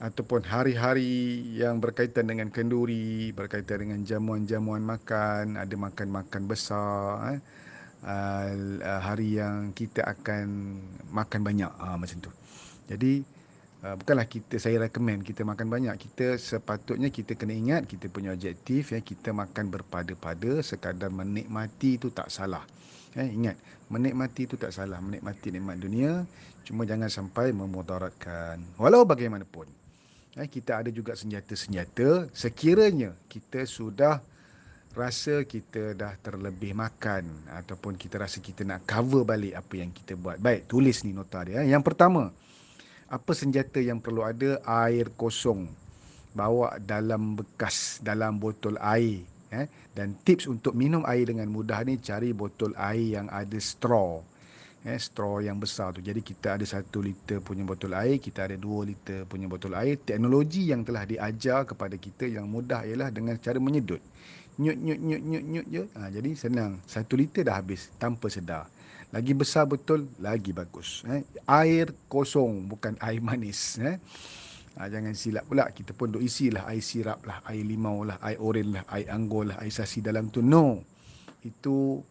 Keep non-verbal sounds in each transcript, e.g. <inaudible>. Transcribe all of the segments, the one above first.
ataupun hari-hari yang berkaitan dengan kenduri, berkaitan dengan jamuan-jamuan makan, ada makan-makan besar. Eh uh, hari yang kita akan makan banyak uh, macam tu. Jadi uh, bukanlah kita saya recommend kita makan banyak. Kita sepatutnya kita kena ingat kita punya objektif ya kita makan berpada-pada sekadar menikmati itu tak salah. Eh, ingat, menikmati itu tak salah. Menikmati nikmat dunia. Cuma jangan sampai memudaratkan. Walau bagaimanapun. Eh, kita ada juga senjata-senjata. Sekiranya kita sudah rasa kita dah terlebih makan ataupun kita rasa kita nak cover balik apa yang kita buat. Baik, tulis ni nota dia. Eh. Yang pertama, apa senjata yang perlu ada? Air kosong. Bawa dalam bekas, dalam botol air. Eh. Dan tips untuk minum air dengan mudah ni, cari botol air yang ada straw. Eh, straw yang besar tu. Jadi kita ada satu liter punya botol air, kita ada dua liter punya botol air. Teknologi yang telah diajar kepada kita yang mudah ialah dengan cara menyedut nyut nyut nyut nyut nyut je. Ha, jadi senang. Satu liter dah habis tanpa sedar. Lagi besar betul, lagi bagus. Eh. Air kosong, bukan air manis. Eh. Ha, jangan silap pula. Kita pun duk isilah air sirap lah, air limau lah, air oren lah, air anggur lah, air sasi dalam tu. No. Itu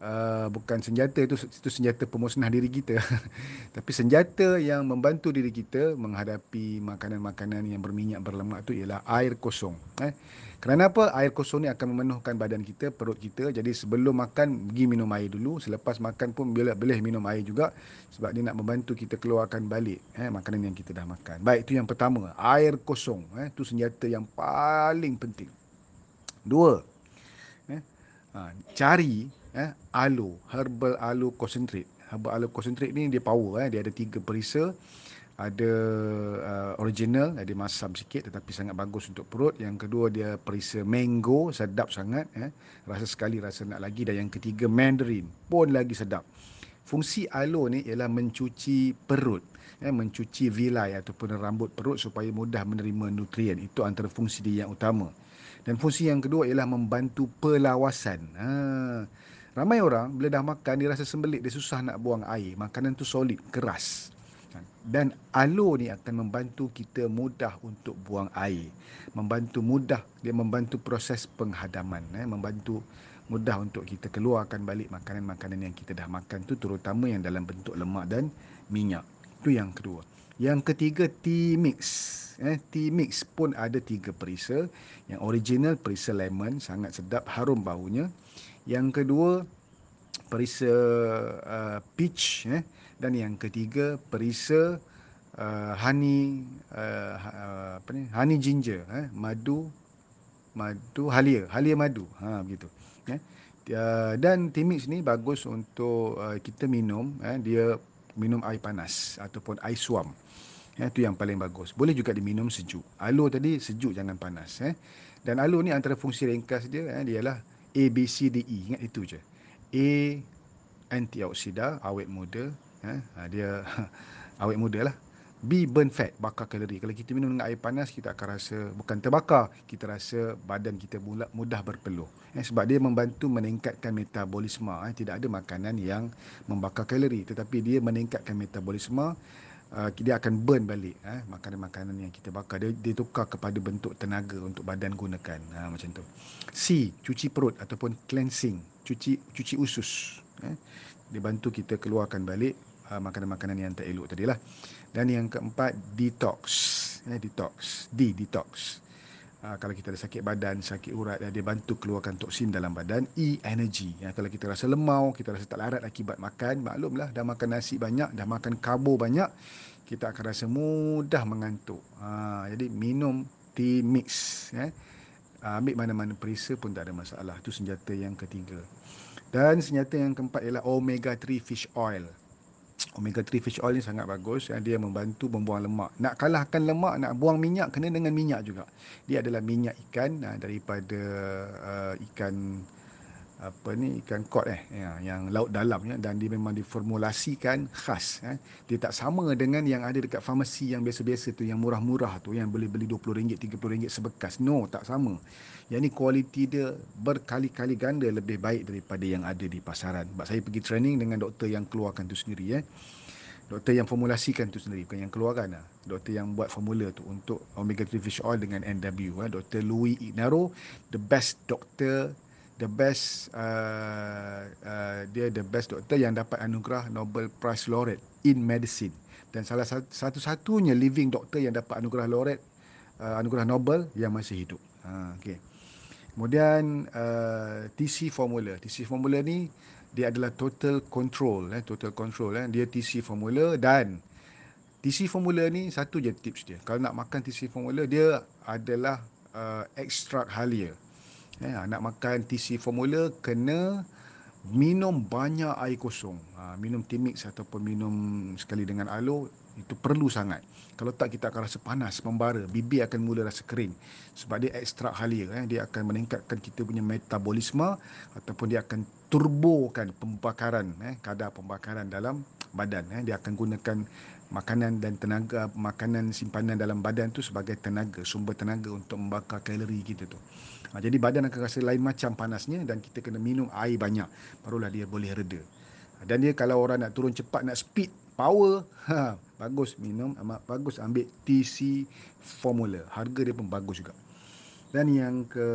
uh, bukan senjata itu itu senjata pemusnah diri kita. <laughs> Tapi senjata yang membantu diri kita menghadapi makanan-makanan yang berminyak berlemak itu ialah air kosong eh. Kerana apa? Air kosong ni akan memenuhkan badan kita perut kita. Jadi sebelum makan pergi minum air dulu. Selepas makan pun boleh boleh minum air juga sebab dia nak membantu kita keluarkan balik eh makanan yang kita dah makan. Baik itu yang pertama. Air kosong eh. Itu senjata yang paling penting. Dua eh ha, cari eh, aloe, herbal aloe concentrate. Herbal aloe concentrate ni dia power eh. Dia ada tiga perisa. Ada uh, original, ada masam sikit tetapi sangat bagus untuk perut. Yang kedua dia perisa mango, sedap sangat eh. Rasa sekali rasa nak lagi dan yang ketiga mandarin pun lagi sedap. Fungsi aloe ni ialah mencuci perut. Eh, mencuci vilai ataupun rambut perut supaya mudah menerima nutrien. Itu antara fungsi dia yang utama. Dan fungsi yang kedua ialah membantu pelawasan. Ha, Ramai orang bila dah makan dia rasa sembelit, dia susah nak buang air. Makanan tu solid, keras. Dan aloe ni akan membantu kita mudah untuk buang air. Membantu mudah, dia membantu proses penghadaman. Eh? Membantu mudah untuk kita keluarkan balik makanan-makanan yang kita dah makan tu terutama yang dalam bentuk lemak dan minyak. Itu yang kedua. Yang ketiga, tea mix. Eh, tea mix pun ada tiga perisa. Yang original, perisa lemon, sangat sedap, harum baunya. Yang kedua perisa uh, peach eh dan yang ketiga perisa uh, honey uh, uh, apa ni? Honey ginger eh. Madu madu halia halia madu. Ha begitu eh dan timix ni bagus untuk uh, kita minum eh. Dia minum air panas ataupun air suam eh itu yang paling bagus. Boleh juga diminum sejuk. Aloe tadi sejuk jangan panas eh. Dan aloe ni antara fungsi ringkas dia eh ialah A, B, C, D, E. Ingat itu je. A, antioksida, awet muda. Eh, dia <laughs> awet muda lah. B, burn fat, bakar kalori. Kalau kita minum dengan air panas, kita akan rasa, bukan terbakar, kita rasa badan kita mula, mudah berpeluh. Eh, sebab dia membantu meningkatkan metabolisme. Eh, tidak ada makanan yang membakar kalori. Tetapi dia meningkatkan metabolisme uh, dia akan burn balik eh, makanan-makanan yang kita bakar. Dia, dia tukar kepada bentuk tenaga untuk badan gunakan. Ha, macam tu. C cuci perut ataupun cleansing. Cuci cuci usus eh. dia bantu kita keluarkan balik uh, makanan-makanan yang tak elok tadi lah. Dan yang keempat detox eh, detox. D detox Ha, kalau kita ada sakit badan, sakit urat, dia bantu keluarkan toksin dalam badan. E, energy. Ya, kalau kita rasa lemau, kita rasa tak larat akibat makan, maklumlah dah makan nasi banyak, dah makan karbo banyak, kita akan rasa mudah mengantuk. Ha, jadi minum tea mix. Ya. Ha, ambil mana-mana perisa pun tak ada masalah. Itu senjata yang ketiga. Dan senjata yang keempat ialah omega 3 fish oil. Omega 3 fish oil ni sangat bagus ya. dia membantu membuang lemak nak kalahkan lemak nak buang minyak kena dengan minyak juga dia adalah minyak ikan uh, daripada uh, ikan apa ni ikan kod eh ya, yang laut dalam ya dan dia memang diformulasikan khas eh. dia tak sama dengan yang ada dekat farmasi yang biasa-biasa tu yang murah-murah tu yang boleh beli RM20 RM30 sebekas no tak sama yang ni kualiti dia berkali-kali ganda lebih baik daripada yang ada di pasaran sebab saya pergi training dengan doktor yang keluarkan tu sendiri eh doktor yang formulasikan tu sendiri bukan yang keluarkan lah. doktor yang buat formula tu untuk omega 3 fish oil dengan NW eh. Dr. Louis Ignaro the best doctor the best uh, uh, dia the best doktor yang dapat anugerah Nobel Prize laureate in medicine dan salah satu-satunya living doktor yang dapat anugerah laureate uh, anugerah Nobel yang masih hidup. Ha okey. Kemudian uh, TC formula. TC formula ni dia adalah total control eh total control eh dia TC formula dan TC formula ni satu je tips dia. Kalau nak makan TC formula dia adalah uh, ekstrak halia. Eh, nak makan TC formula kena minum banyak air kosong. Ha, minum Timix ataupun minum sekali dengan aloe itu perlu sangat. Kalau tak kita akan rasa panas, membara, bibir akan mula rasa kering. Sebab dia ekstrak halia. Eh. Dia akan meningkatkan kita punya metabolisme ataupun dia akan turbokan pembakaran, eh, kadar pembakaran dalam badan. Eh. Dia akan gunakan makanan dan tenaga makanan simpanan dalam badan tu sebagai tenaga sumber tenaga untuk membakar kalori kita tu. Ha, jadi badan akan rasa lain macam panasnya dan kita kena minum air banyak barulah dia boleh reda. Ha, dan dia kalau orang nak turun cepat nak speed power ha, bagus minum amat bagus ambil TC formula. Harga dia pun bagus juga. Dan yang ke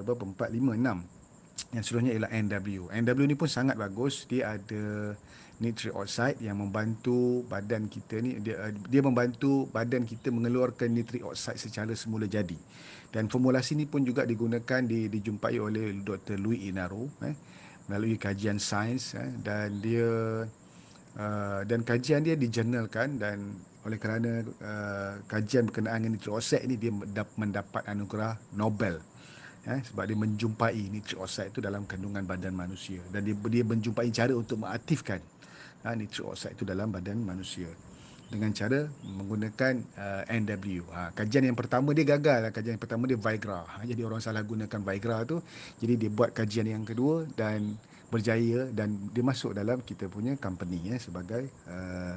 berapa 4 5 6 yang seluruhnya ialah NW. NW ni pun sangat bagus. Dia ada nitric oxide yang membantu badan kita ni dia dia membantu badan kita mengeluarkan nitric oxide secara semula jadi. Dan formulasi ni pun juga digunakan di dijumpai oleh Dr. Louis Inaro eh melalui kajian sains eh, dan dia uh, dan kajian dia dijurnalkan dan oleh kerana uh, kajian berkenaan dengan oxide ni dia mendapat anugerah Nobel eh, sebab dia menjumpai nitric oxide itu dalam kandungan badan manusia dan dia dia menjumpai cara untuk mengaktifkan ha, nitric oxide itu dalam badan manusia dengan cara menggunakan uh, NW. Ha, kajian yang pertama dia gagal. Lah. Kajian yang pertama dia Viagra. Ha, jadi orang salah gunakan Viagra tu. Jadi dia buat kajian yang kedua dan berjaya dan dia masuk dalam kita punya company eh, sebagai uh,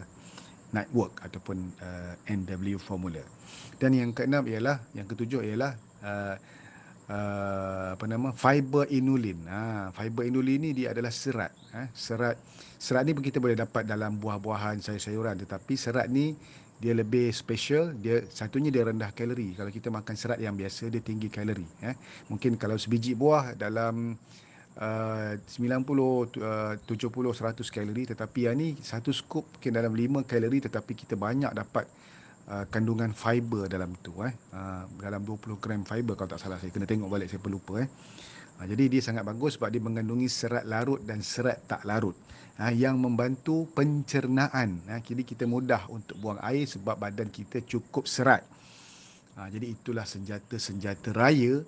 network ataupun uh, NW formula. Dan yang keenam ialah, yang ketujuh ialah uh, uh, apa nama fiber inulin. Ha, fiber inulin ni dia adalah serat. Eh, serat serat ni kita boleh dapat dalam buah-buahan, sayur-sayuran. Tetapi serat ni dia lebih special. Dia satunya dia rendah kalori. Kalau kita makan serat yang biasa dia tinggi kalori. Eh, mungkin kalau sebiji buah dalam uh, 90, uh, 70, 100 kalori. Tetapi yang ni satu scoop mungkin dalam 5 kalori. Tetapi kita banyak dapat Uh, kandungan fiber dalam tu eh. Uh, dalam 20 gram fiber kalau tak salah saya. Kena tengok balik saya pelupa eh. Uh, jadi dia sangat bagus sebab dia mengandungi serat larut dan serat tak larut. Uh, yang membantu pencernaan. Uh, jadi kita mudah untuk buang air sebab badan kita cukup serat. Uh, jadi itulah senjata-senjata raya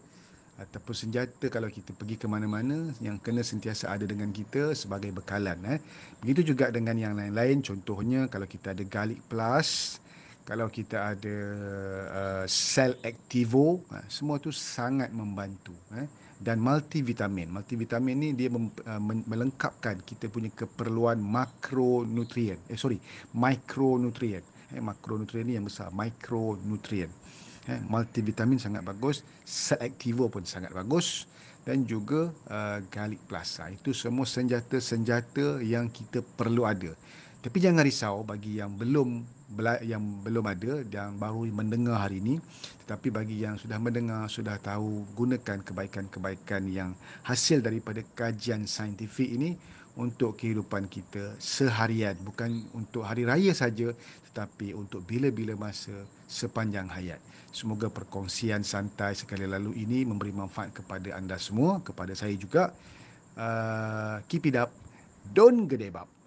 ataupun senjata kalau kita pergi ke mana-mana yang kena sentiasa ada dengan kita sebagai bekalan eh. Begitu juga dengan yang lain-lain. Contohnya kalau kita ada garlic plus kalau kita ada uh, sel activo uh, semua tu sangat membantu eh. Dan multivitamin. Multivitamin ni dia mem, uh, melengkapkan kita punya keperluan makronutrien. Eh sorry mikronutrien eh makronutrien ni yang besar. Mikronutrien eh multivitamin sangat bagus. Sel activo pun sangat bagus. Dan juga uh, garlic plus uh, itu semua senjata-senjata yang kita perlu ada. Tapi jangan risau bagi yang belum yang belum ada yang baru mendengar hari ini. Tetapi bagi yang sudah mendengar sudah tahu gunakan kebaikan-kebaikan yang hasil daripada kajian saintifik ini untuk kehidupan kita seharian. Bukan untuk hari raya saja tetapi untuk bila-bila masa sepanjang hayat. Semoga perkongsian santai sekali lalu ini memberi manfaat kepada anda semua kepada saya juga. Uh, keep it up. Don't gedebab